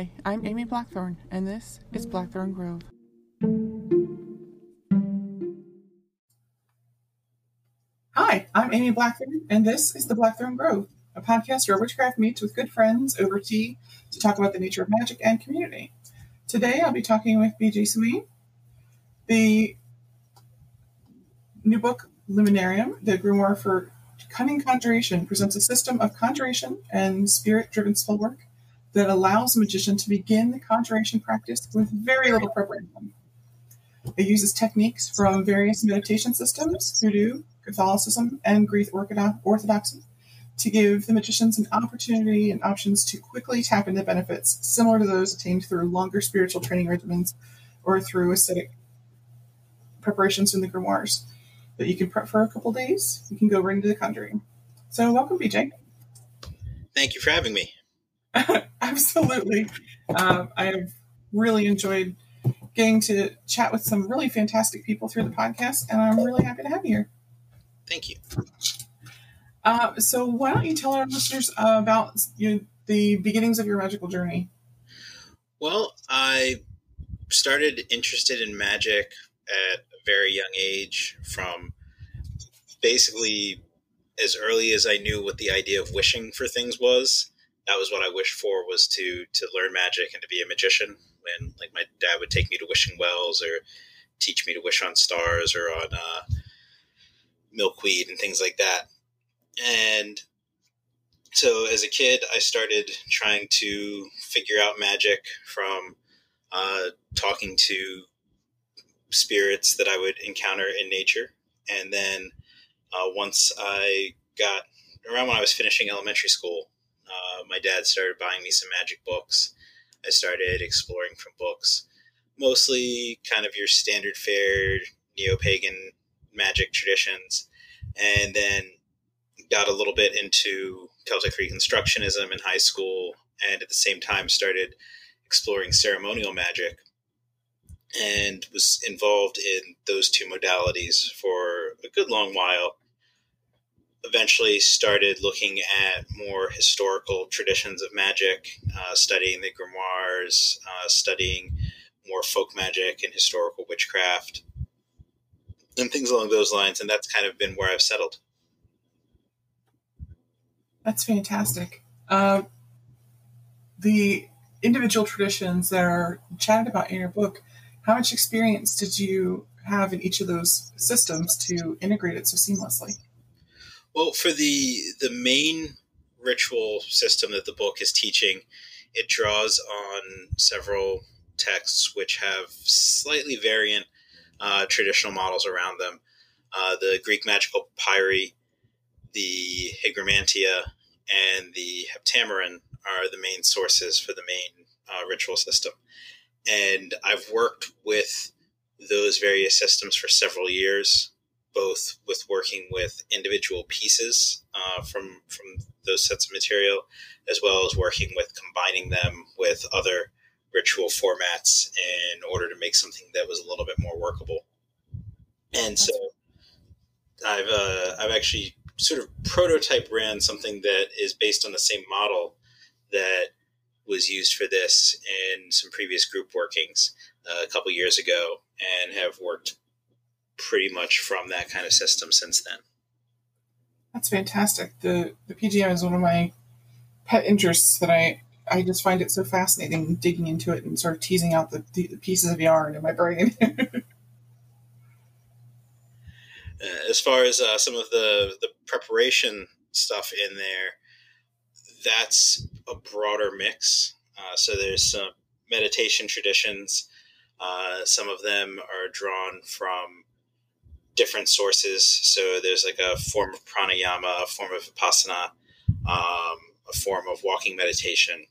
Hi, I'm Amy Blackthorn, and this is Blackthorn Grove. Hi, I'm Amy Blackthorn, and this is the Blackthorn Grove, a podcast where witchcraft meets with good friends over tea to talk about the nature of magic and community. Today I'll be talking with BJ Swain. The new book, Luminarium, the grimoire for cunning conjuration, presents a system of conjuration and spirit driven spellwork that allows a magician to begin the conjuration practice with very little preparation. It uses techniques from various meditation systems, hoodoo, Catholicism, and Greek Orthodoxy to give the magicians an opportunity and options to quickly tap into benefits similar to those attained through longer spiritual training regimens or through ascetic preparations in the grimoires. That you can prep for a couple days, you can go right into the conjuring. So, welcome, BJ. Thank you for having me. Absolutely. Um, I have really enjoyed getting to chat with some really fantastic people through the podcast, and I'm really happy to have you here. Thank you. Uh, so, why don't you tell our listeners about you know, the beginnings of your magical journey? Well, I started interested in magic at a very young age from basically as early as I knew what the idea of wishing for things was that was what I wished for was to to learn magic and to be a magician. When like my dad would take me to wishing wells or teach me to wish on stars or on uh, milkweed and things like that. And so as a kid, I started trying to figure out magic from uh, talking to spirits that I would encounter in nature. And then uh, once I got around when I was finishing elementary school, uh, my dad started buying me some magic books. I started exploring from books, mostly kind of your standard fare neo pagan magic traditions, and then got a little bit into Celtic Reconstructionism in high school, and at the same time started exploring ceremonial magic and was involved in those two modalities for a good long while eventually started looking at more historical traditions of magic, uh, studying the grimoires, uh, studying more folk magic and historical witchcraft, and things along those lines. And that's kind of been where I've settled. That's fantastic. Uh, the individual traditions that are chatted about in your book, how much experience did you have in each of those systems to integrate it so seamlessly? Well, for the the main ritual system that the book is teaching, it draws on several texts which have slightly variant uh, traditional models around them. Uh, the Greek magical papyri, the Hygromanteia, and the Heptameron are the main sources for the main uh, ritual system. And I've worked with those various systems for several years both with working with individual pieces uh, from from those sets of material, as well as working with combining them with other ritual formats in order to make something that was a little bit more workable. And so, I've uh, I've actually sort of prototype ran something that is based on the same model that was used for this in some previous group workings uh, a couple years ago, and have worked pretty much from that kind of system since then. That's fantastic. The the PGM is one of my pet interests that I I just find it so fascinating digging into it and sort of teasing out the, the pieces of yarn in my brain. uh, as far as uh, some of the the preparation stuff in there, that's a broader mix. Uh, so there's some meditation traditions. Uh, some of them are drawn from different sources. So there's like a form of pranayama, a form of vipassana, um, a form of walking meditation.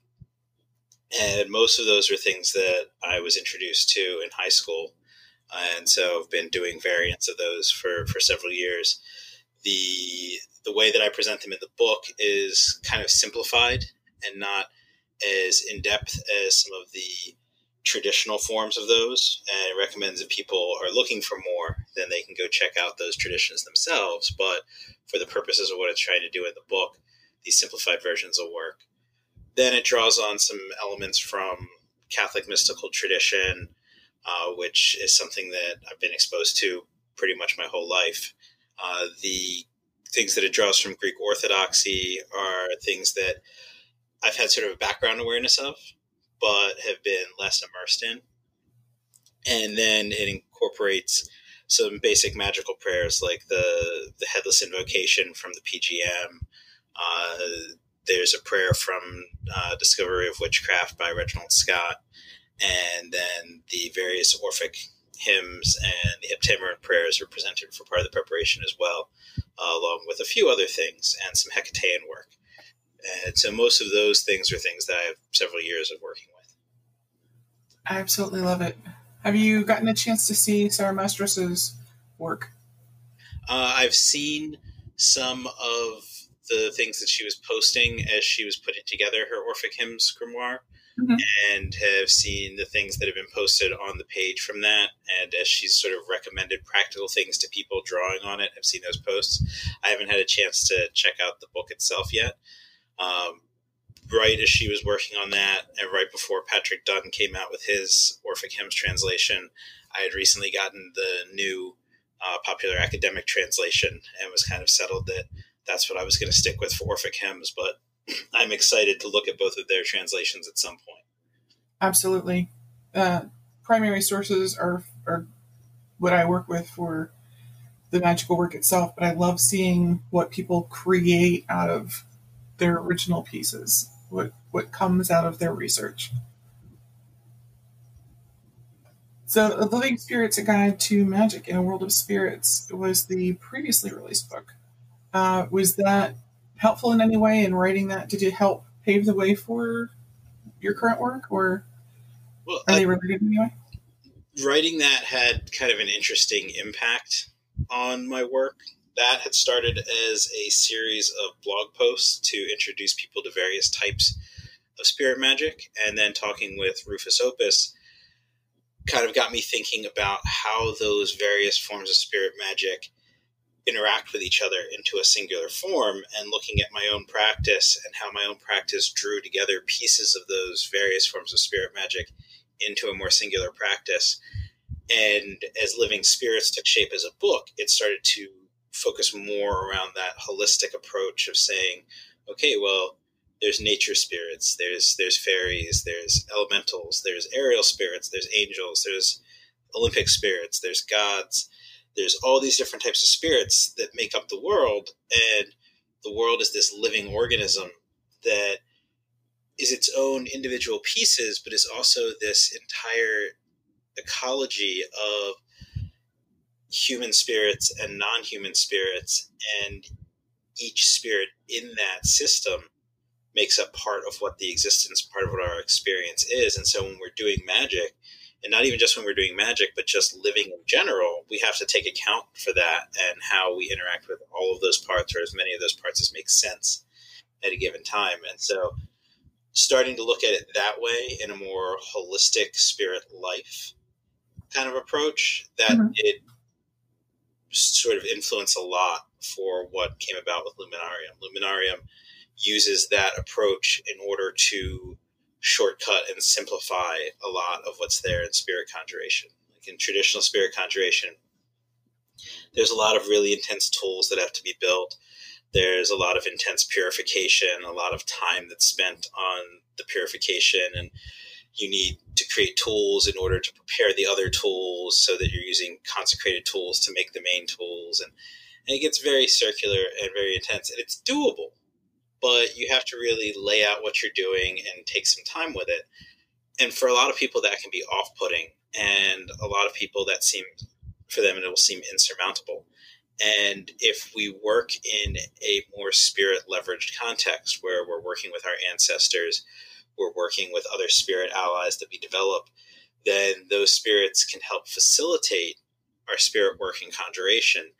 And most of those are things that I was introduced to in high school. And so I've been doing variants of those for, for several years. The, the way that I present them in the book is kind of simplified and not as in depth as some of the traditional forms of those and recommends that people are looking for more then they can go check out those traditions themselves. But for the purposes of what it's trying to do in the book these simplified versions will work. Then it draws on some elements from Catholic mystical tradition, uh, which is something that I've been exposed to pretty much my whole life. Uh, the things that it draws from Greek Orthodoxy are things that I've had sort of a background awareness of, but have been less immersed in. And then it incorporates some basic magical prayers like the the headless invocation from the PGM. Uh, there's a prayer from uh, Discovery of Witchcraft by Reginald Scot, and then the various Orphic hymns and the Heptameron prayers are presented for part of the preparation as well, uh, along with a few other things and some Hecatean work. And so most of those things are things that I have several years of working with. I absolutely love it. Have you gotten a chance to see Sara Mastros's work? Uh, I've seen some of the things that she was posting as she was putting together her Orphic Hymns grimoire, mm-hmm. and have seen the things that have been posted on the page from that. And as she's sort of recommended practical things to people drawing on it, I've seen those posts. I haven't had a chance to check out the book itself yet. Um, right as she was working on that, and right before Patrick Dunn came out with his Orphic Hymns translation, I had recently gotten the new uh, popular academic translation and was kind of settled that that's what I was going to stick with for Orphic Hymns. But I'm excited to look at both of their translations at some point. Absolutely. Uh, primary sources are, are what I work with for the magical work itself, but I love seeing what people create out of their original pieces, what, what comes out of their research. So, A Living Spirits, A Guide to Magic in a World of Spirits was the previously released book. Uh, was that helpful in any way in writing that? Did it help pave the way for your current work, or well, are they related in any way? Writing that had kind of an interesting impact on my work. That had started as a series of blog posts to introduce people to various types of spirit magic, and then talking with Rufus Opus kind of got me thinking about how those various forms of spirit magic interact with each other into a singular form and looking at my own practice and how my own practice drew together pieces of those various forms of spirit magic into a more singular practice. And as Living Spirits took shape as a book, it started to focus more around that holistic approach of saying, okay, well, there's nature spirits, there's there's fairies, there's elementals, there's aerial spirits, there's angels, there's Olympic spirits, there's gods, there's all these different types of spirits that make up the world, and the world is this living organism that is its own individual pieces, but is also this entire ecology of human spirits and non-human spirits, and each spirit in that system makes up part of what the existence, part of what our experience is. And so when we're doing magic, and not even just when we're doing magic, but just living in general, we have to take account for that and how we interact with all of those parts or as many of those parts as makes sense at a given time. And so starting to look at it that way in a more holistic spirit life kind of approach that mm-hmm. it sort of influence a lot for what came about with Luminarium. Luminarium uses that approach in order to shortcut and simplify a lot of what's there in spirit conjuration. Like in traditional spirit conjuration, there's a lot of really intense tools that have to be built. There's a lot of intense purification, a lot of time that's spent on the purification, and you need to create tools in order to prepare the other tools so that you're using consecrated tools to make the main tools. And, and it gets very circular and very intense, and it's doable but you have to really lay out what you're doing and take some time with it. And for a lot of people, that can be off putting. And a lot of people, that seem, for them, it will seem insurmountable. And if we work in a more spirit leveraged context where we're working with our ancestors, we're working with other spirit allies that we develop, then those spirits can help facilitate our spirit work and conjuration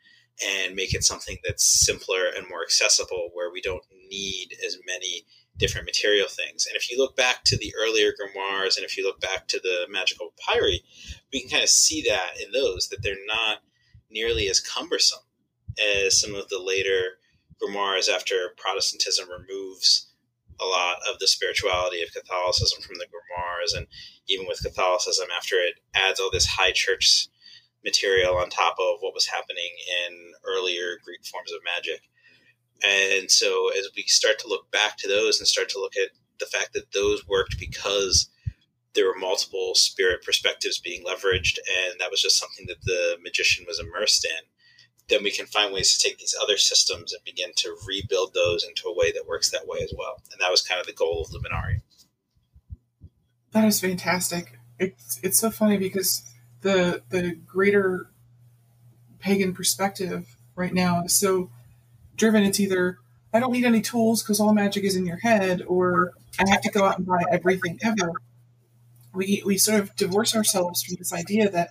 and make it something that's simpler and more accessible where we don't need as many different material things. And if you look back to the earlier grimoires and if you look back to the magical papyri, we can kind of see that in those that they're not nearly as cumbersome as some of the later grimoires after Protestantism removes a lot of the spirituality of Catholicism from the grimoires, and even with Catholicism, after it adds all this high church material on top of what was happening in earlier Greek forms of magic. And so, as we start to look back to those and start to look at the fact that those worked because there were multiple spirit perspectives being leveraged, and that was just something that the magician was immersed in, then we can find ways to take these other systems and begin to rebuild those into a way that works that way as well. And that was kind of the goal of Luminari. That is fantastic. It's it's so funny because the the greater pagan perspective right now is so driven. It's either I don't need any tools because all magic is in your head, or I have to go out and buy everything ever. We we sort of divorce ourselves from this idea that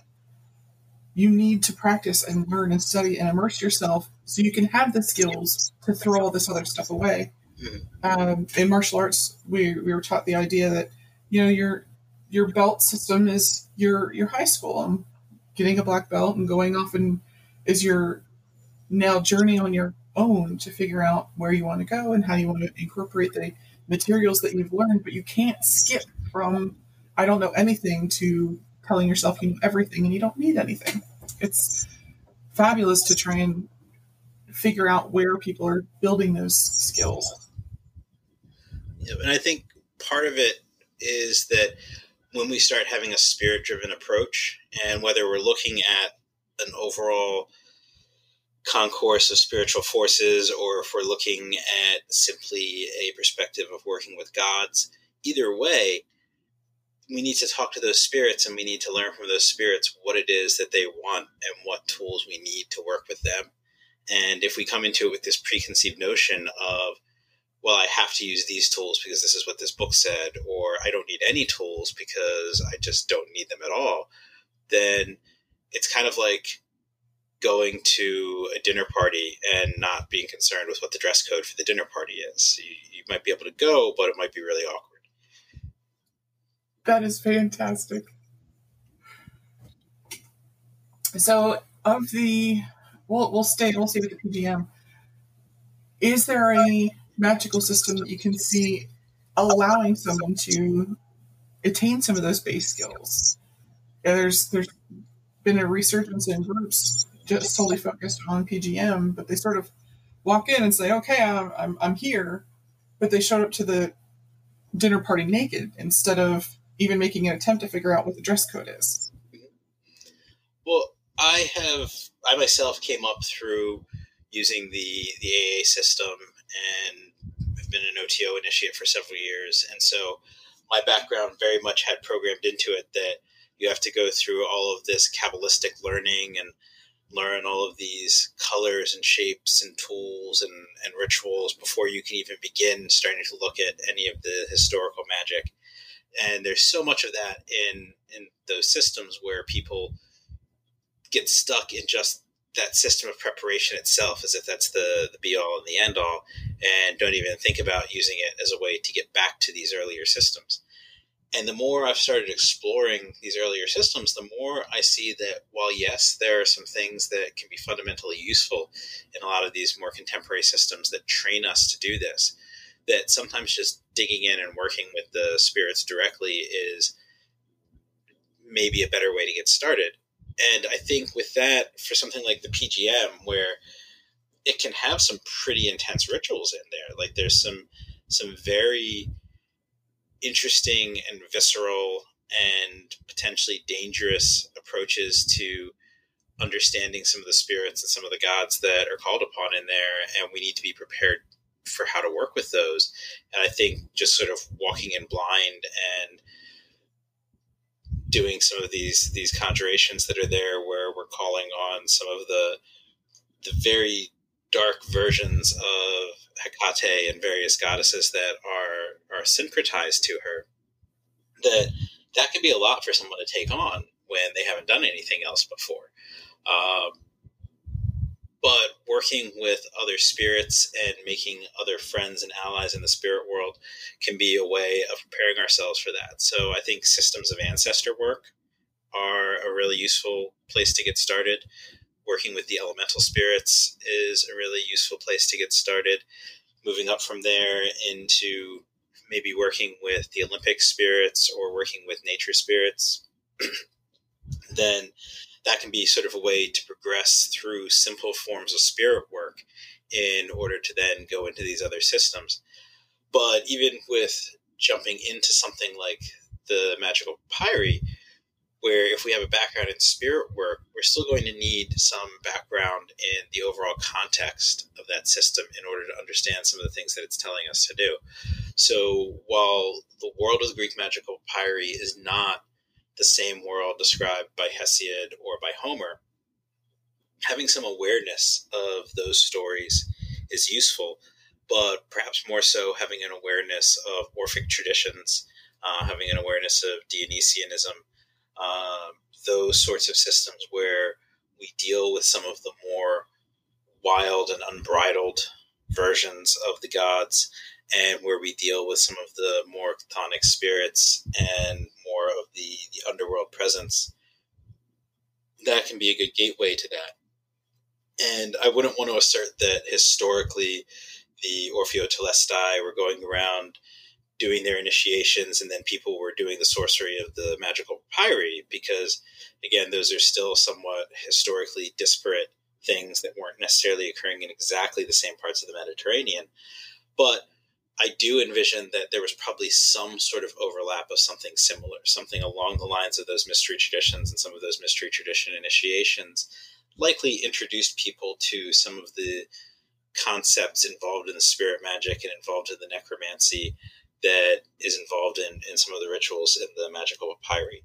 you need to practice and learn and study and immerse yourself so you can have the skills to throw all this other stuff away. Mm-hmm. Um, in martial arts, we, we were taught the idea that you know your your belt system is your your high school. And getting a black belt and going off and is your now journey on your own to figure out where you want to go and how you want to incorporate the materials that you've learned. But you can't skip from I don't know anything to telling yourself you know everything and you don't need anything. It's fabulous to try and figure out where people are building those skills. Yeah, and I think part of it is that when we start having a spirit driven approach, and whether we're looking at an overall concourse of spiritual forces or if we're looking at simply a perspective of working with gods, either way, we need to talk to those spirits and we need to learn from those spirits what it is that they want and what tools we need to work with them. And if we come into it with this preconceived notion of, well, I have to use these tools because this is what this book said, or I don't need any tools because I just don't need them at all, then it's kind of like going to a dinner party and not being concerned with what the dress code for the dinner party is. You, you might be able to go, but it might be really awkward. That is fantastic. So, of the, we'll, we'll stay, we'll stay with the PGM. Is there a magical system that you can see allowing someone to attain some of those base skills? Yeah, there's there's been a resurgence in groups just solely focused on PGM, but they sort of walk in and say, "Okay, I'm I'm, I'm here," but they showed up to the dinner party naked instead of even making an attempt to figure out what the dress code is. Well, I have I myself came up through using the the AA system and I've been an OTO initiate for several years, and so my background very much had programmed into it that you have to go through all of this kabbalistic learning and learn all of these colors and shapes and tools and, and rituals before you can even begin starting to look at any of the historical magic and there's so much of that in in those systems where people get stuck in just that system of preparation itself as if that's the, the be all and the end all and don't even think about using it as a way to get back to these earlier systems. And the more i've started exploring these earlier systems the more i see that while yes there are some things that can be fundamentally useful in a lot of these more contemporary systems that train us to do this that sometimes just digging in and working with the spirits directly is maybe a better way to get started. And I think with that, for something like the PGM, where it can have some pretty intense rituals in there, like there's some some very interesting and visceral and potentially dangerous approaches to understanding some of the spirits and some of the gods that are called upon in there and we need to be prepared for how to work with those. And I think just sort of walking in blind and doing some of these these conjurations that are there where we're calling on some of the the very dark versions of Hecate and various goddesses that are are syncretized to her that that can be a lot for someone to take on when they haven't done anything else before um, but working with other spirits and making other friends and allies in the spirit world can be a way of preparing ourselves for that. So I think systems of ancestor work are a really useful place to get started. Working with the elemental spirits is a really useful place to get started. Moving up from there into maybe working with the Olympic spirits or working with nature spirits, then that can be sort of a way to progress through simple forms of spirit work in order to then go into these other systems. But even with jumping into something like the magical papyri, where if we have a background in spirit work, we're still going to need some background in the overall context of that system in order to understand some of the things that it's telling us to do. So while the world of the Greek magical papyri is not the same world described by Hesiod or by Homer, having some awareness of those stories is useful, but perhaps more so having an awareness of Orphic traditions, uh, having an awareness of Dionysianism, um, those sorts of systems where we deal with some of the more wild and unbridled versions of the gods and where we deal with some of the more chthonic spirits and the, the underworld presence that can be a good gateway to that and i wouldn't want to assert that historically the orpheotelestai were going around doing their initiations, and then people were doing the sorcery of the magical papyri because, again, those are still somewhat historically disparate things that weren't necessarily occurring in exactly the same parts of the Mediterranean. But I do envision that there was probably some sort of overlap of something similar, something along the lines of those mystery traditions and some of those mystery tradition initiations likely introduced people to some of the concepts involved in the spirit magic and involved in the necromancy that is involved in, in some of the rituals in the magical papyri.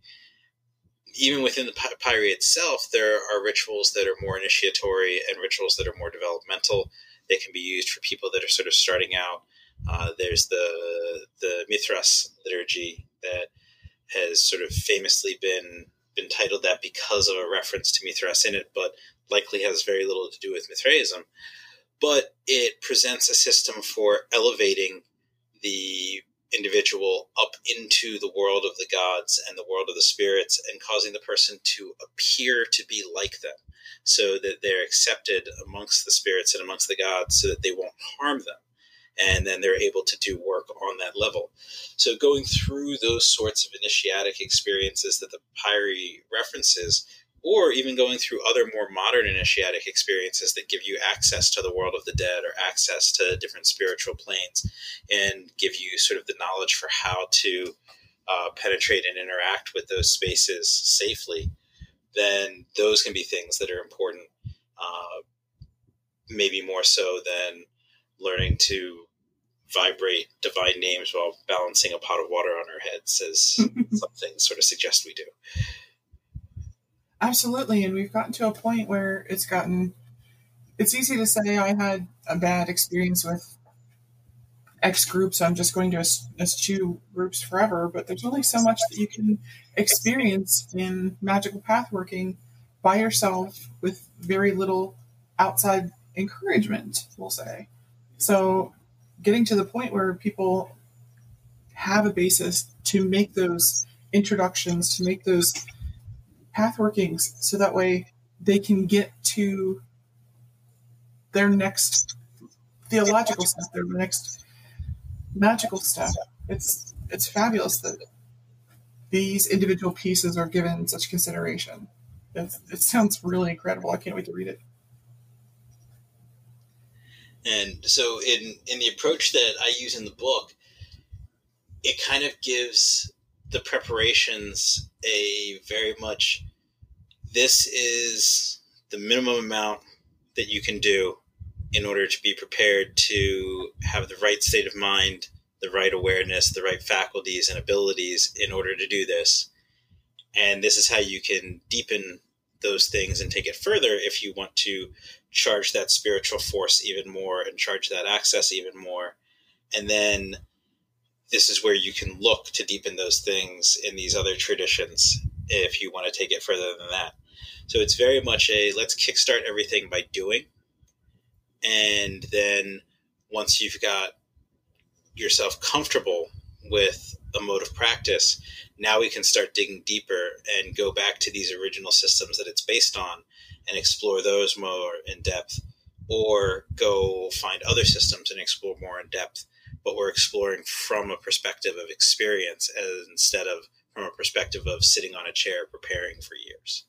Even within the papyri itself, there are rituals that are more initiatory and rituals that are more developmental. They can be used for people that are sort of starting out. Uh, there's the the Mithras liturgy that has sort of famously been been titled that because of a reference to Mithras in it, but likely has very little to do with Mithraism. But it presents a system for elevating the individual up into the world of the gods and the world of the spirits and causing the person to appear to be like them so that they're accepted amongst the spirits and amongst the gods so that they won't harm them and then they're able to do work on that level. So going through those sorts of initiatic experiences that the papyri references or even going through other more modern initiatic experiences that give you access to the world of the dead or access to different spiritual planes and give you sort of the knowledge for how to uh, penetrate and interact with those spaces safely, then those can be things that are important, uh, maybe more so than learning to vibrate divine names while balancing a pot of water on our heads, as some things sort of suggest we do. Absolutely. And we've gotten to a point where it's gotten, it's easy to say I had a bad experience with X groups. I'm just going to eschew groups forever. But there's only so much that you can experience in magical pathworking by yourself with very little outside encouragement, we'll say. So getting to the point where people have a basis to make those introductions, to make those path workings so that way they can get to their next theological step, their next magical step. It's it's fabulous that these individual pieces are given such consideration. It's, it sounds really incredible. I can't wait to read it. And so, in in the approach that I use in the book, it kind of gives the preparations a very much this is the minimum amount that you can do in order to be prepared to have the right state of mind, the right awareness, the right faculties and abilities in order to do this. And this is how you can deepen those things and take it further if you want to charge that spiritual force even more and charge that access even more. And then this is where you can look to deepen those things in these other traditions if you want to take it further than that. So it's very much a let's kickstart everything by doing. And then once you've got yourself comfortable with a mode of practice, now we can start digging deeper and go back to these original systems that it's based on and explore those more in depth, or go find other systems and explore more in depth but we're exploring from a perspective of experience instead of from a perspective of sitting on a chair preparing for years.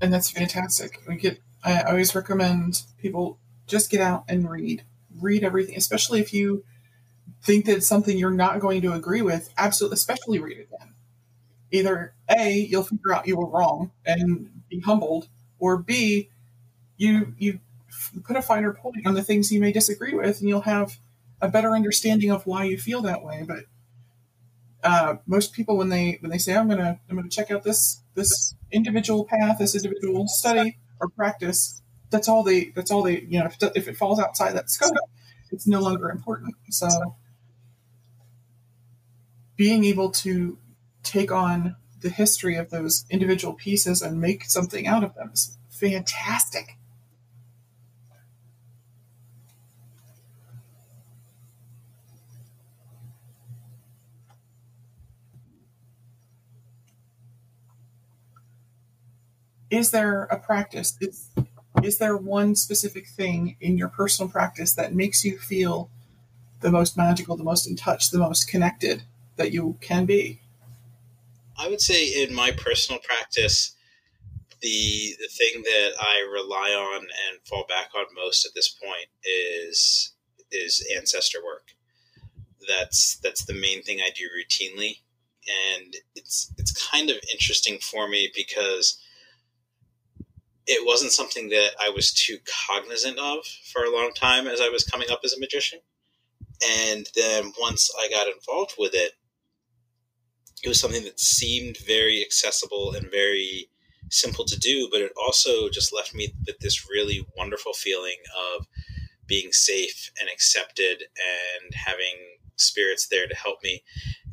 And that's fantastic. We get I always recommend people just get out and read. Read everything, especially if you think that it's something you're not going to agree with. Absolutely, especially read it then. Either A, you'll figure out you were wrong and be humbled, or B, you you put a finer point on the things you may disagree with, and you'll have a better understanding of why you feel that way. But uh, most people, when they when they say, "I'm gonna I'm gonna check out this this individual path, this individual study or practice," that's all they that's all they you know. If, if it falls outside that scope, it's no longer important. So, being able to take on the history of those individual pieces and make something out of them. Is fantastic. is there a practice? Is is there one specific thing in your personal practice that makes you feel the most magical the most in touch the most connected that you can be i would say in my personal practice the the thing that i rely on and fall back on most at this point is is ancestor work that's that's the main thing i do routinely and it's it's kind of interesting for me because it wasn't something that I was too cognizant of for a long time as I was coming up as a magician. And then once I got involved with it, it was something that seemed very accessible and very simple to do, but it also just left me with this really wonderful feeling of being safe and accepted and having spirits there to help me.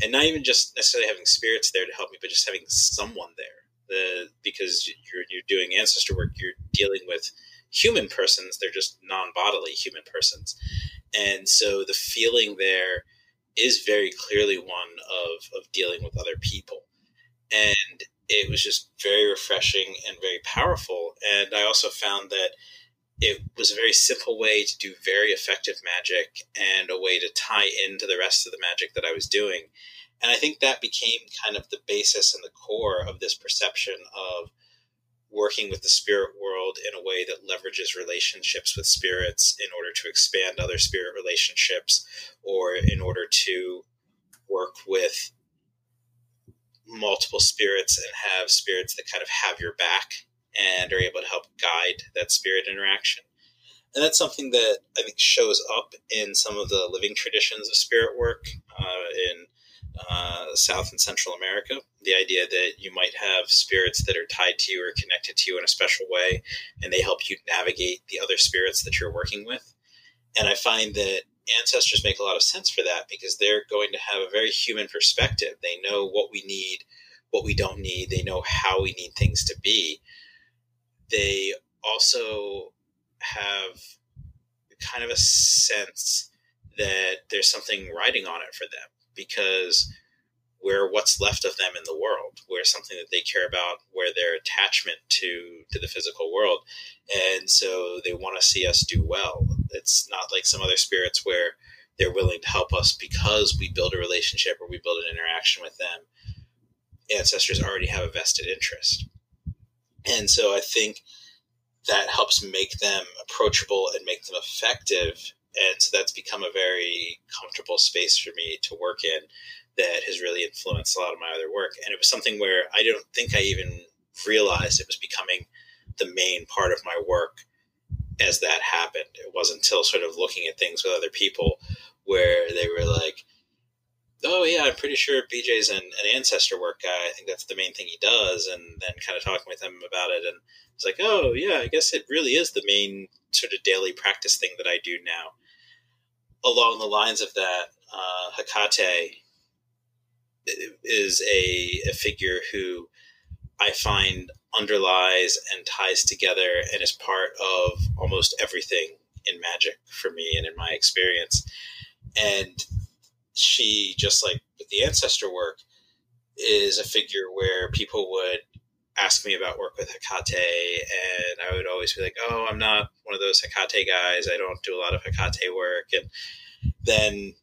And not even just necessarily having spirits there to help me, but just having someone there the because you're you're doing ancestor work, you're dealing with human persons. They're just non-bodily human persons, and so the feeling there is very clearly one of of dealing with other people, and it was just very refreshing and very powerful. And I also found that it was a very simple way to do very effective magic and a way to tie into the rest of the magic that I was doing and I think that became kind of the basis and the core of this perception of working with the spirit world in a way that leverages relationships with spirits in order to expand other spirit relationships or in order to work with multiple spirits and have spirits that kind of have your back and are able to help guide that spirit interaction. And that's something that I think shows up in some of the living traditions of spirit work uh, in uh, South and Central America. The idea that you might have spirits that are tied to you or connected to you in a special way, and they help you navigate the other spirits that you're working with. And I find that ancestors make a lot of sense for that because they're going to have a very human perspective. They know what we need, what we don't need, they know how we need things to be. They also have kind of a sense that there's something riding on it for them because we're what's left of them in the world. We're something that they care about, where their attachment to to the physical world, and so they want to see us do well. It's not like some other spirits where they're willing to help us because we build a relationship or we build an interaction with them. Ancestors already have a vested interest, and so I think that helps make them approachable and make them effective and so that's become a very comfortable space for me to work in that has really influenced a lot of my other work. And it was something where i don't think i even realized it was becoming the main part of my work as that happened. It wasn't until sort of looking at things with other people where they were like oh yeah i'm pretty sure bj's an, an ancestor work guy. I think that's the main thing he does and then kind of talking with him about it. And it's like oh yeah i guess it really is the main sort of daily practice thing that i do now along the lines of that, uh, Hecate is a, a figure who I find underlies and ties together and is part of almost everything in magic for me and in my experience. And she, just like with the ancestor work, is a figure where people would ask me about work with Hecate, and I would always be like, "Oh, I'm not one of those Hecate guys. I don't do a lot of Hecate work." And then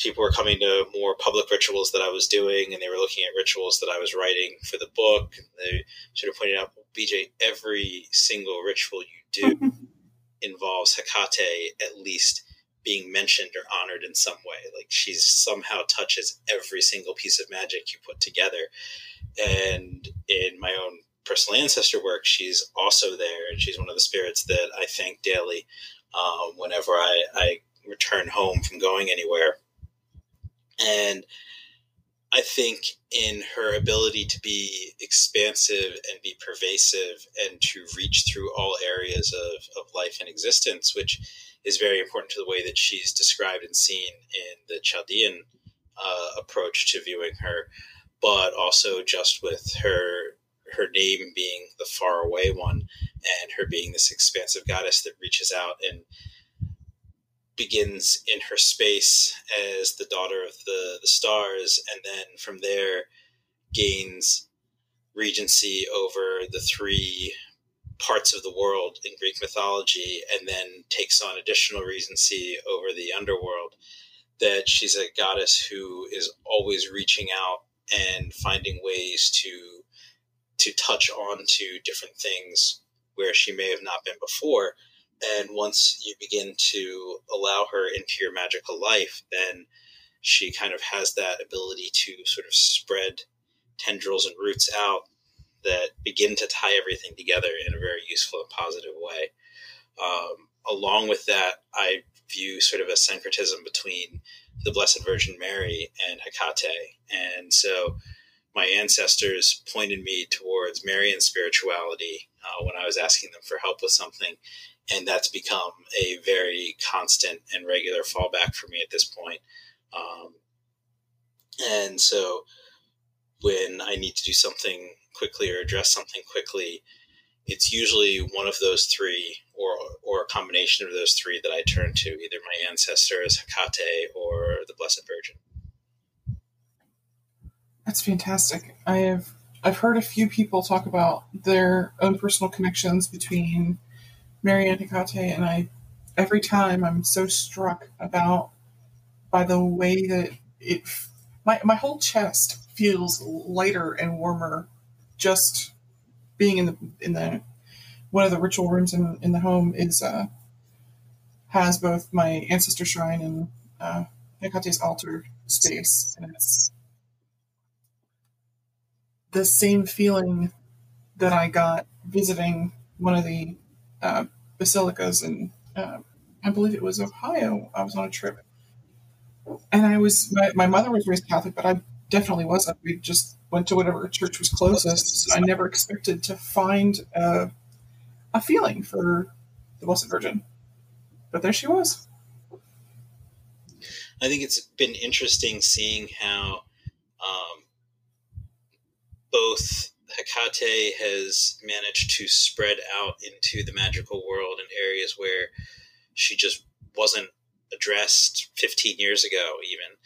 people were coming to more public rituals that I was doing, and they were looking at rituals that I was writing for the book. They sort of pointed out, BJ, every single ritual you do involves Hecate at least being mentioned or honored in some way. Like she somehow touches every single piece of magic you put together. And in my own personal ancestor work, she's also there, and she's one of the spirits that I thank daily um, whenever I, I return home from going anywhere. And I think in her ability to be expansive and be pervasive and to reach through all areas of, of life and existence, which is very important to the way that she's described and seen in the Chaldean uh, approach to viewing her, but also just with her her name being the far away one and her being this expansive goddess that reaches out and begins in her space as the daughter of the, the stars, and then from there gains regency over the three parts of the world in Greek mythology, and then takes on additional regency over the underworld. That she's a goddess who is always reaching out and finding ways to to touch on to different things where she may have not been before and once you begin to allow her into your magical life, then she kind of has that ability to sort of spread tendrils and roots out that begin to tie everything together in a very useful and positive way. Um, along with that, I view sort of a syncretism between the Blessed Virgin Mary and Hecate. And so my ancestors pointed me towards Marian spirituality uh, when I was asking them for help with something and that's become a very constant and regular fallback for me at this point. Um, and so when I need to do something quickly or address something quickly, it's usually one of those three or or a combination of those three that I turn to, either my ancestors, Hecate, or the Blessed Virgin. That's fantastic. I have I've heard a few people talk about their own personal connections between Mary and Hecate, and I every time I'm so struck about by the way that it my my whole chest feels lighter and warmer just being in the in the one of the ritual rooms in, in the home is uh, has both my ancestor shrine and uh, Hecate's altar space, and it's the same feeling that I got visiting one of the uh, basilicas in, uh, I believe it was Ohio. I was on a trip, and I was my, my mother was raised Catholic, but I definitely wasn't. We just went to whatever church was closest. I never expected to find a, a feeling for the Blessed Virgin, but there she was. I think it's been interesting seeing how um, both Hecate has managed to spread out into the magical world in areas where she just wasn't addressed 15 years ago, even,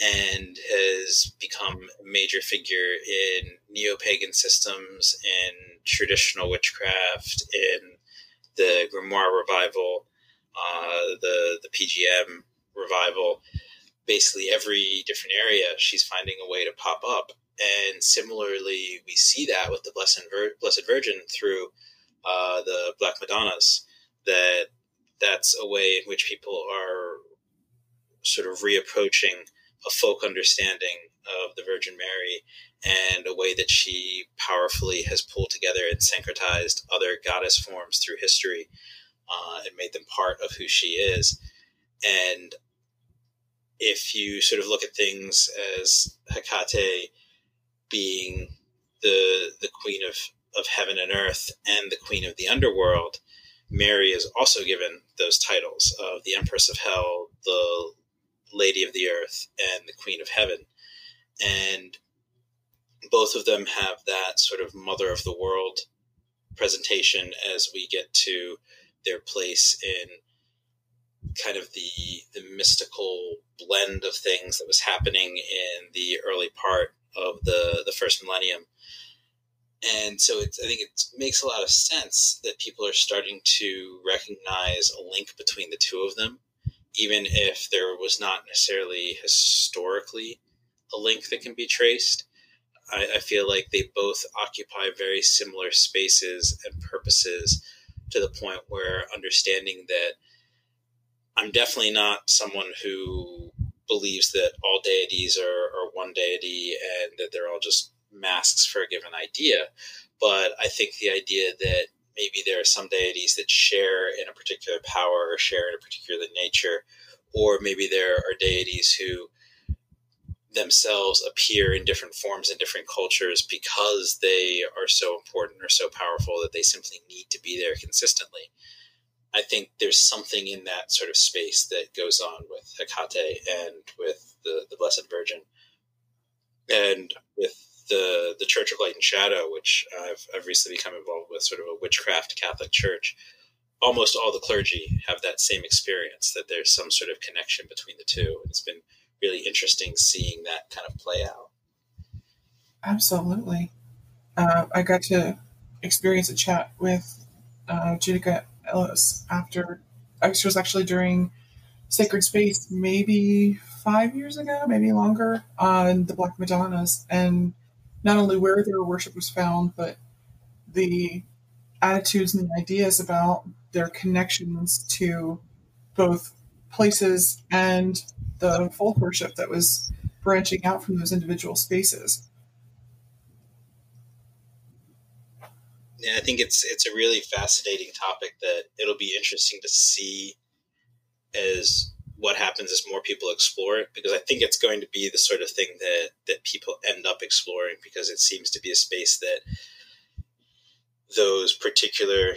and has become a major figure in neo pagan systems, in traditional witchcraft, in the Grimoire revival, uh, the, the PGM revival. Basically, every different area, she's finding a way to pop up and similarly, we see that with the Blessed, Vir- Blessed Virgin through uh, the Black Madonnas. That that's a way in which people are sort of reapproaching a folk understanding of the Virgin Mary and a way that she powerfully has pulled together and syncretized other goddess forms through history uh, and made them part of who she is. And if you sort of look at things as Hecate being the the queen of of heaven and earth and the queen of the underworld, Mary is also given those titles of the Empress of Hell, the Lady of the Earth, and the Queen of Heaven. And both of them have that sort of mother of the world presentation as we get to their place in kind of the the mystical blend of things that was happening in the early part of the the first millennium. And so I think it makes a lot of sense that people are starting to recognize a link between the two of them even if there was not necessarily historically a link that can be traced. I, I feel like they both occupy very similar spaces and purposes to the point where understanding that I'm definitely not someone who believes that all deities are, are one deity and that they're all just masks for a given idea. But I think the idea that maybe there are some deities that share in a particular power or share in a particular nature, or maybe there are deities who themselves appear in different forms in different cultures because they are so important or so powerful that they simply need to be there consistently. I think there's something in that sort of space that goes on with Hecate and with the, the Blessed Virgin and with the the Church of Light and Shadow, which I've, I've recently become involved with, sort of a witchcraft Catholic church. Almost all the clergy have that same experience that there's some sort of connection between the two. And it's been really interesting seeing that kind of play out. Absolutely. Uh, I got to experience a chat with uh, Judika Illes after, she was actually during Sacred Space maybe five years ago, maybe longer, on the Black Madonnas, and not only where their worship was found, but the attitudes and the ideas about their connections to both places and the folk worship that was branching out from those individual spaces. Yeah, I think it's it's a really fascinating topic that it'll be interesting to see as what happens as more people explore it because I think it's going to be the sort of thing that that people end up exploring because it seems to be a space that those particular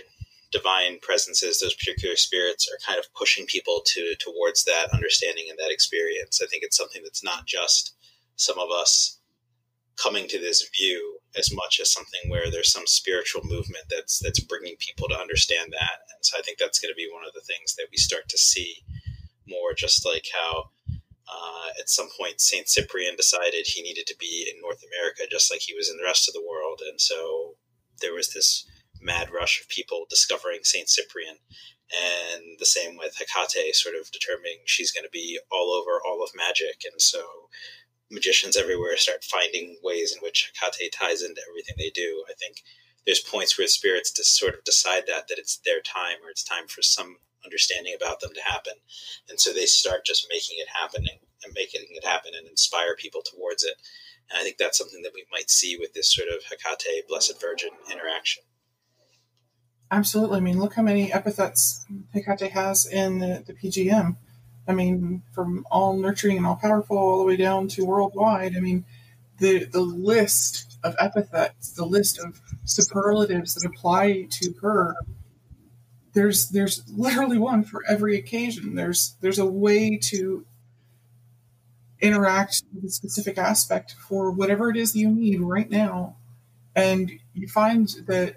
divine presences, those particular spirits are kind of pushing people to towards that understanding and that experience. I think it's something that's not just some of us coming to this view as much as something where there's some spiritual movement that's that's bringing people to understand that. And so I think that's going to be one of the things that we start to see more, just like how. Uh, at some point, Saint Cyprian decided he needed to be in North America, just like he was in the rest of the world, and so there was this mad rush of people discovering Saint Cyprian, and the same with Hecate, sort of determining she's going to be all over all of magic, and so magicians everywhere start finding ways in which Hecate ties into everything they do. I think there's points where spirits just sort of decide that that it's their time or it's time for some understanding about them to happen, and so they start just making it happening and making it happen and inspire people towards it. And I think that's something that we might see with this sort of Hecate Blessed Virgin interaction. Absolutely. I mean, look how many epithets Hecate has in the, the PGM. I mean, from all nurturing and all powerful all the way down to worldwide. I mean, the the list of epithets, the list of superlatives that apply to her. There's there's literally one for every occasion. There's there's a way to interact with a specific aspect for whatever it is you need right now. And you find that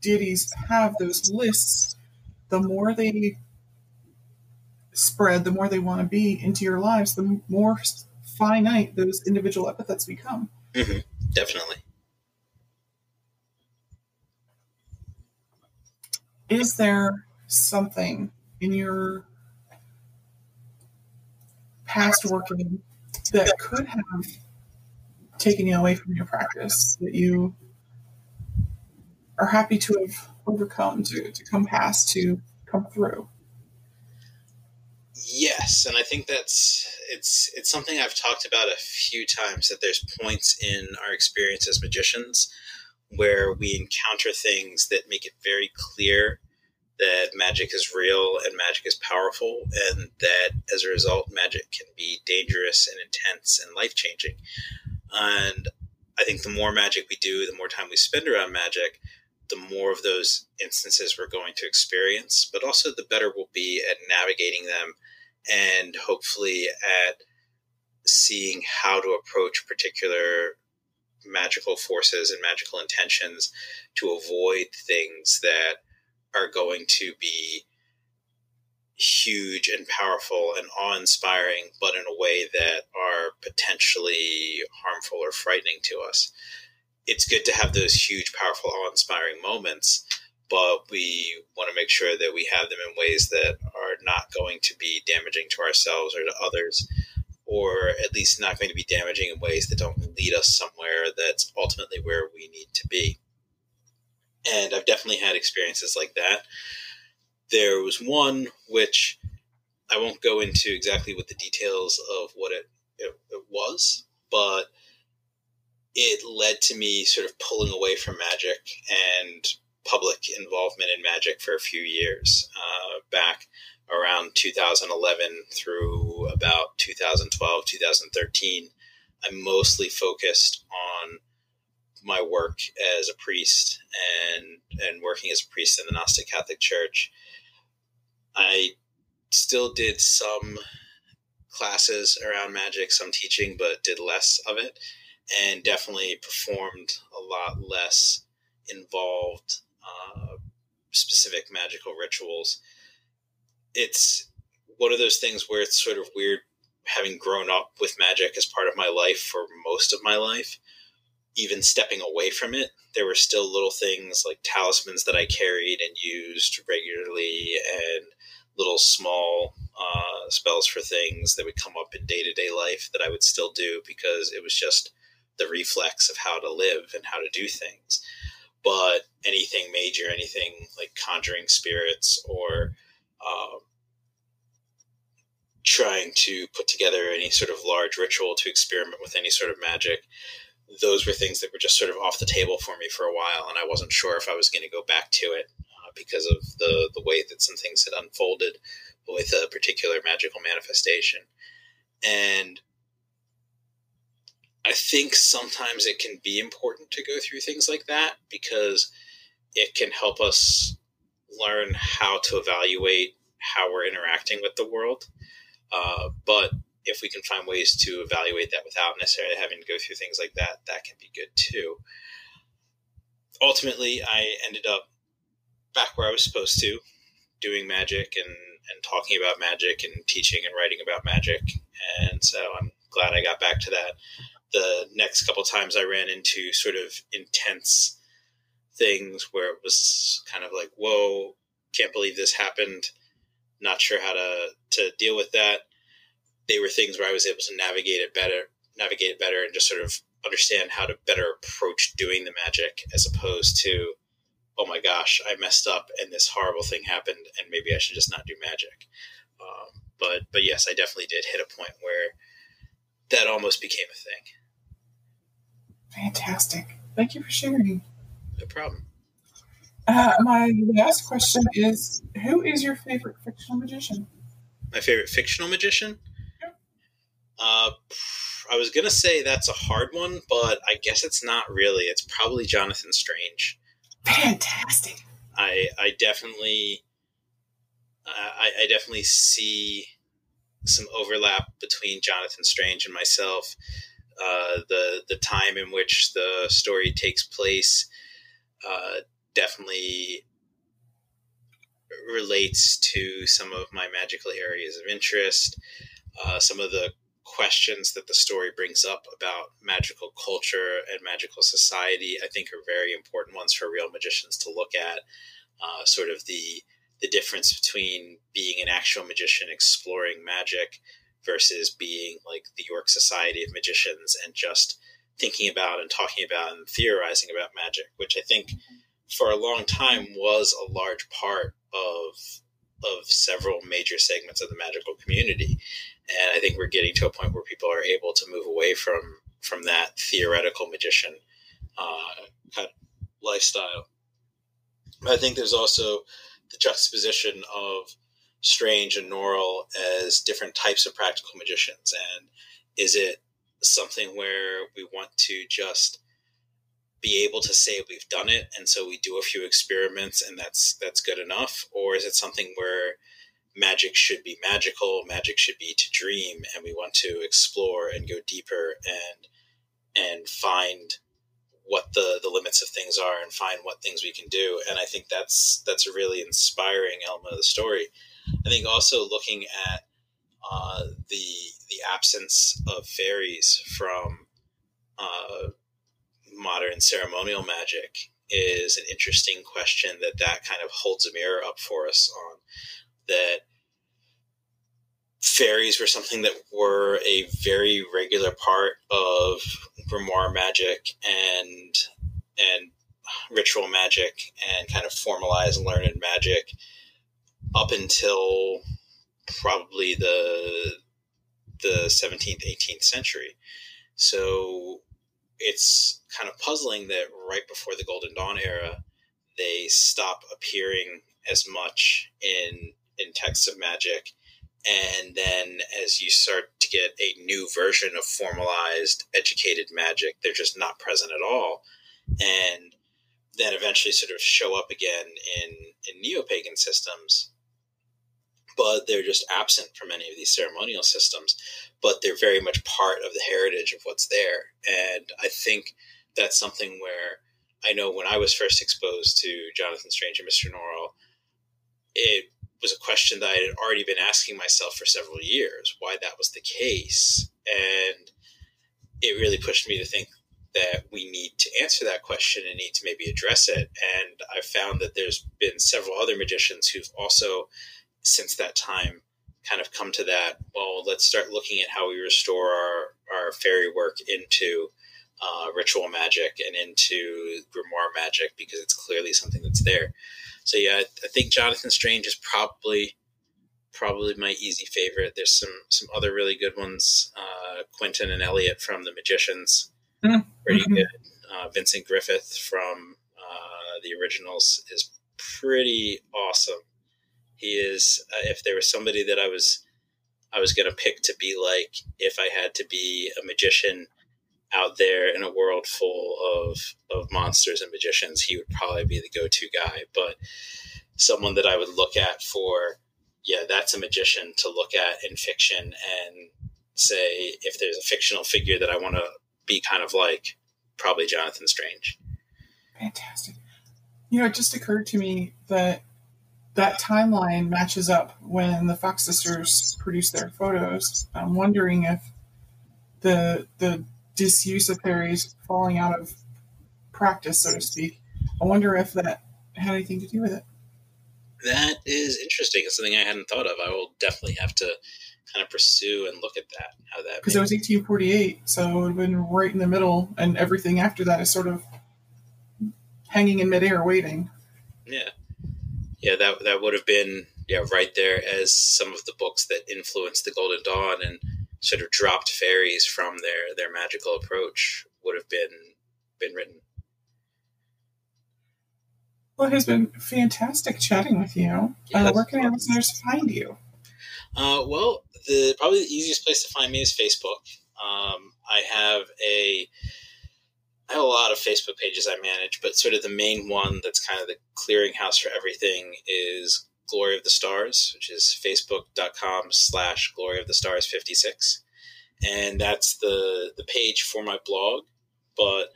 deities have those lists, the more they spread, the more they want to be into your lives, the more finite those individual epithets become. Mm-hmm. Definitely. Is there something in your past working that could have taken you away from your practice that you are happy to have overcome, to, to come past, to come through. Yes, and I think that's it's it's something I've talked about a few times that there's points in our experience as magicians where we encounter things that make it very clear that magic is real and magic is powerful and that as a result magic can be dangerous and intense and life-changing. And I think the more magic we do, the more time we spend around magic, the more of those instances we're going to experience, but also the better we'll be at navigating them and hopefully at seeing how to approach particular magical forces and magical intentions to avoid things that are going to be huge and powerful and awe inspiring, but in a way that are potentially harmful or frightening to us. It's good to have those huge, powerful, awe-inspiring moments, but we want to make sure that we have them in ways that are not going to be damaging to ourselves or to others, or at least not going to be damaging in ways that don't lead us somewhere that's ultimately where we need to be. And I've definitely had experiences like that. There was one which I won't go into exactly what the details of what it, it, it was, but it led to me sort of pulling away from magic and public involvement in magic for a few years uh, back around 2011 through about 2012 2013 i mostly focused on my work as a priest and and working as a priest in the gnostic catholic church i still did some classes around magic some teaching but did less of it and definitely performed a lot less involved uh, specific magical rituals. It's one of those things where it's sort of weird having grown up with magic as part of my life for most of my life. Even stepping away from it, there were still little things like talismans that I carried and used regularly, and little small uh, spells for things that would come up in day to day life that I would still do because it was just the reflex of how to live and how to do things. But anything major, anything like conjuring spirits or um, trying to put together any sort of large ritual to experiment with any sort of magic, those were things that were just sort of off the table for me for a while, and I wasn't sure if I was going to go back to it uh, because of the the way that some things had unfolded with a particular magical manifestation. And I think sometimes it can be important to go through things like that because it can help us learn how to evaluate how we're interacting with the world. Uh, but if we can find ways to evaluate that without necessarily having to go through things like that, that can be good too. Ultimately, I ended up back where I was supposed to, doing magic and, and talking about magic and teaching and writing about magic. And so I'm glad I got back to that the next couple times I ran into sort of intense things where it was kind of like, whoa, can't believe this happened. Not sure how to, to deal with that. They were things where I was able to navigate it better, navigate it better and just sort of understand how to better approach doing the magic as opposed to, oh my gosh, I messed up and this horrible thing happened and maybe I should just not do magic. Um, but, but yes, I definitely did hit a point where that almost became a thing. Fantastic. Thank you for sharing. No problem. Uh, my last question is Who is your favorite fictional magician? My favorite fictional magician? Uh, I was going to say that's a hard one, but I guess it's not really. It's probably Jonathan Strange. Fantastic. I, I definitely. I, I definitely see some overlap between Jonathan Strange and myself. Uh, the the time in which the story takes place uh, definitely relates to some of my magical areas of interest. Uh, some of the questions that the story brings up about magical culture and magical society, I think, are very important ones for real magicians to look at. Uh, sort of the the difference between being an actual magician exploring magic versus being like the York Society of Magicians and just thinking about and talking about and theorizing about magic, which I think for a long time was a large part of of several major segments of the magical community. And I think we're getting to a point where people are able to move away from from that theoretical magician uh, kind of lifestyle. But I think there's also the juxtaposition of Strange and Norrell as different types of practical magicians? And is it something where we want to just be able to say we've done it and so we do a few experiments and that's that's good enough? Or is it something where magic should be magical magic should be to dream and we want to explore and go deeper and and find what the the limits of things are and find what things we can do? And i think that's that's a really inspiring element of the story. I think also looking at uh, the the absence of fairies from uh, modern ceremonial magic is an interesting question that that kind of holds a mirror up for us on that fairies were something that were a very regular part of grimoire magic and and ritual magic and kind of formalized learned magic up until probably the the 17th 18th century. So it's kind of puzzling that right before the golden dawn era they stop appearing as much in in texts of magic. And then as you start to get a new version of formalized educated magic they're just not present at all. And then eventually sort of show up again in in neo-pagan systems. But they're just absent from any of these ceremonial systems but they're very much part of the heritage of what's there. And i think that's something where i know when i was first exposed to jonathan strange and mr norrell it was a question that I had already been asking myself for several years why that was the case. And it really pushed me to think that we need to answer that question and need to maybe address it. And I've found that there's been several other magicians who've also, since that time, kind of come to that. Well, let's start looking at how we restore our, our fairy work into uh, ritual magic and into grimoire magic because it's clearly something that's there. So yeah, I, I think Jonathan Strange is probably probably my easy favorite. There's some some other really good ones. Uh, Quentin and Elliot from The Magicians, mm-hmm. pretty good. Uh, Vincent Griffith from uh, the originals is pretty awesome. He is. Uh, if there was somebody that I was I was going to pick to be like, if I had to be a magician out there in a world full of of monsters and magicians, he would probably be the go to guy. But someone that I would look at for, yeah, that's a magician to look at in fiction and say if there's a fictional figure that I want to be kind of like, probably Jonathan Strange. Fantastic. You know, it just occurred to me that that timeline matches up when the Fox sisters produced their photos. I'm wondering if the the disuse of fairies falling out of practice, so to speak. I wonder if that had anything to do with it. That is interesting. It's something I hadn't thought of. I will definitely have to kind of pursue and look at that. How that because it was 1848, so it would have been right in the middle, and everything after that is sort of hanging in midair, waiting. Yeah, yeah, that that would have been yeah right there as some of the books that influenced the Golden Dawn and sort of dropped fairies from their their magical approach would have been been written. Well, it has been fantastic chatting with you. Yeah, uh, where can our listeners find you? Uh, well, the probably the easiest place to find me is Facebook. Um, I have a I have a lot of Facebook pages I manage, but sort of the main one that's kind of the clearinghouse for everything is Glory of the Stars, which is facebook.com slash Glory of the Stars 56. And that's the, the page for my blog, but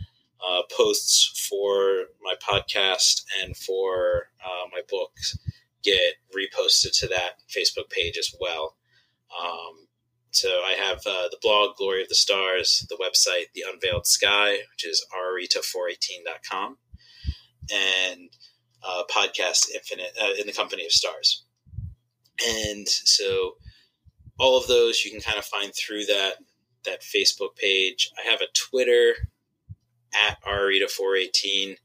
uh, posts for my podcast and for uh, my books get reposted to that Facebook page as well. Um, so I have uh, the blog Glory of the Stars, the website The Unveiled Sky, which is arita418.com, and uh, podcast Infinite uh, in the Company of Stars. And so all of those you can kind of find through that that Facebook page. I have a Twitter at Arita418,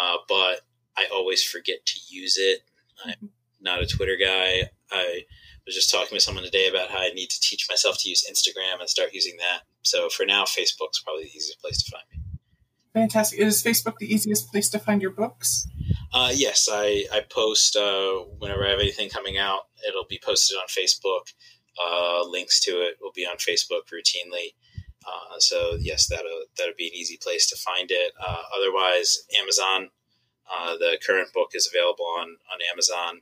uh, but I always forget to use it. I'm not a Twitter guy. I was just talking with someone today about how I need to teach myself to use Instagram and start using that. So for now, Facebook's probably the easiest place to find me. Fantastic. Is Facebook the easiest place to find your books? Uh, yes, I, I post uh, whenever I have anything coming out. It'll be posted on Facebook. Uh, links to it will be on Facebook routinely. Uh, so yes, that'll that'll be an easy place to find it. Uh, otherwise, Amazon. Uh, the current book is available on on Amazon,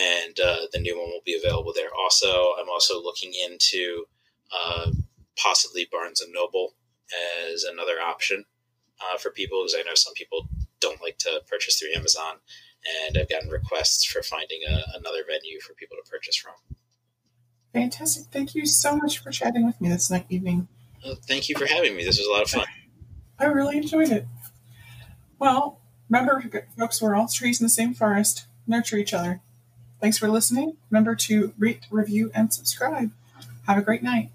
and the new one will be available there. Also, I'm also looking into possibly Barnes and Noble as another option for people because I know some people don't like to purchase through Amazon. And I've gotten requests for finding a, another venue for people to purchase from. Fantastic. Thank you so much for chatting with me this night evening. Well, thank you for having me. This was a lot of fun. I really enjoyed it. Well, remember, folks, we're all trees in the same forest. Nurture each other. Thanks for listening. Remember to rate, review, and subscribe. Have a great night.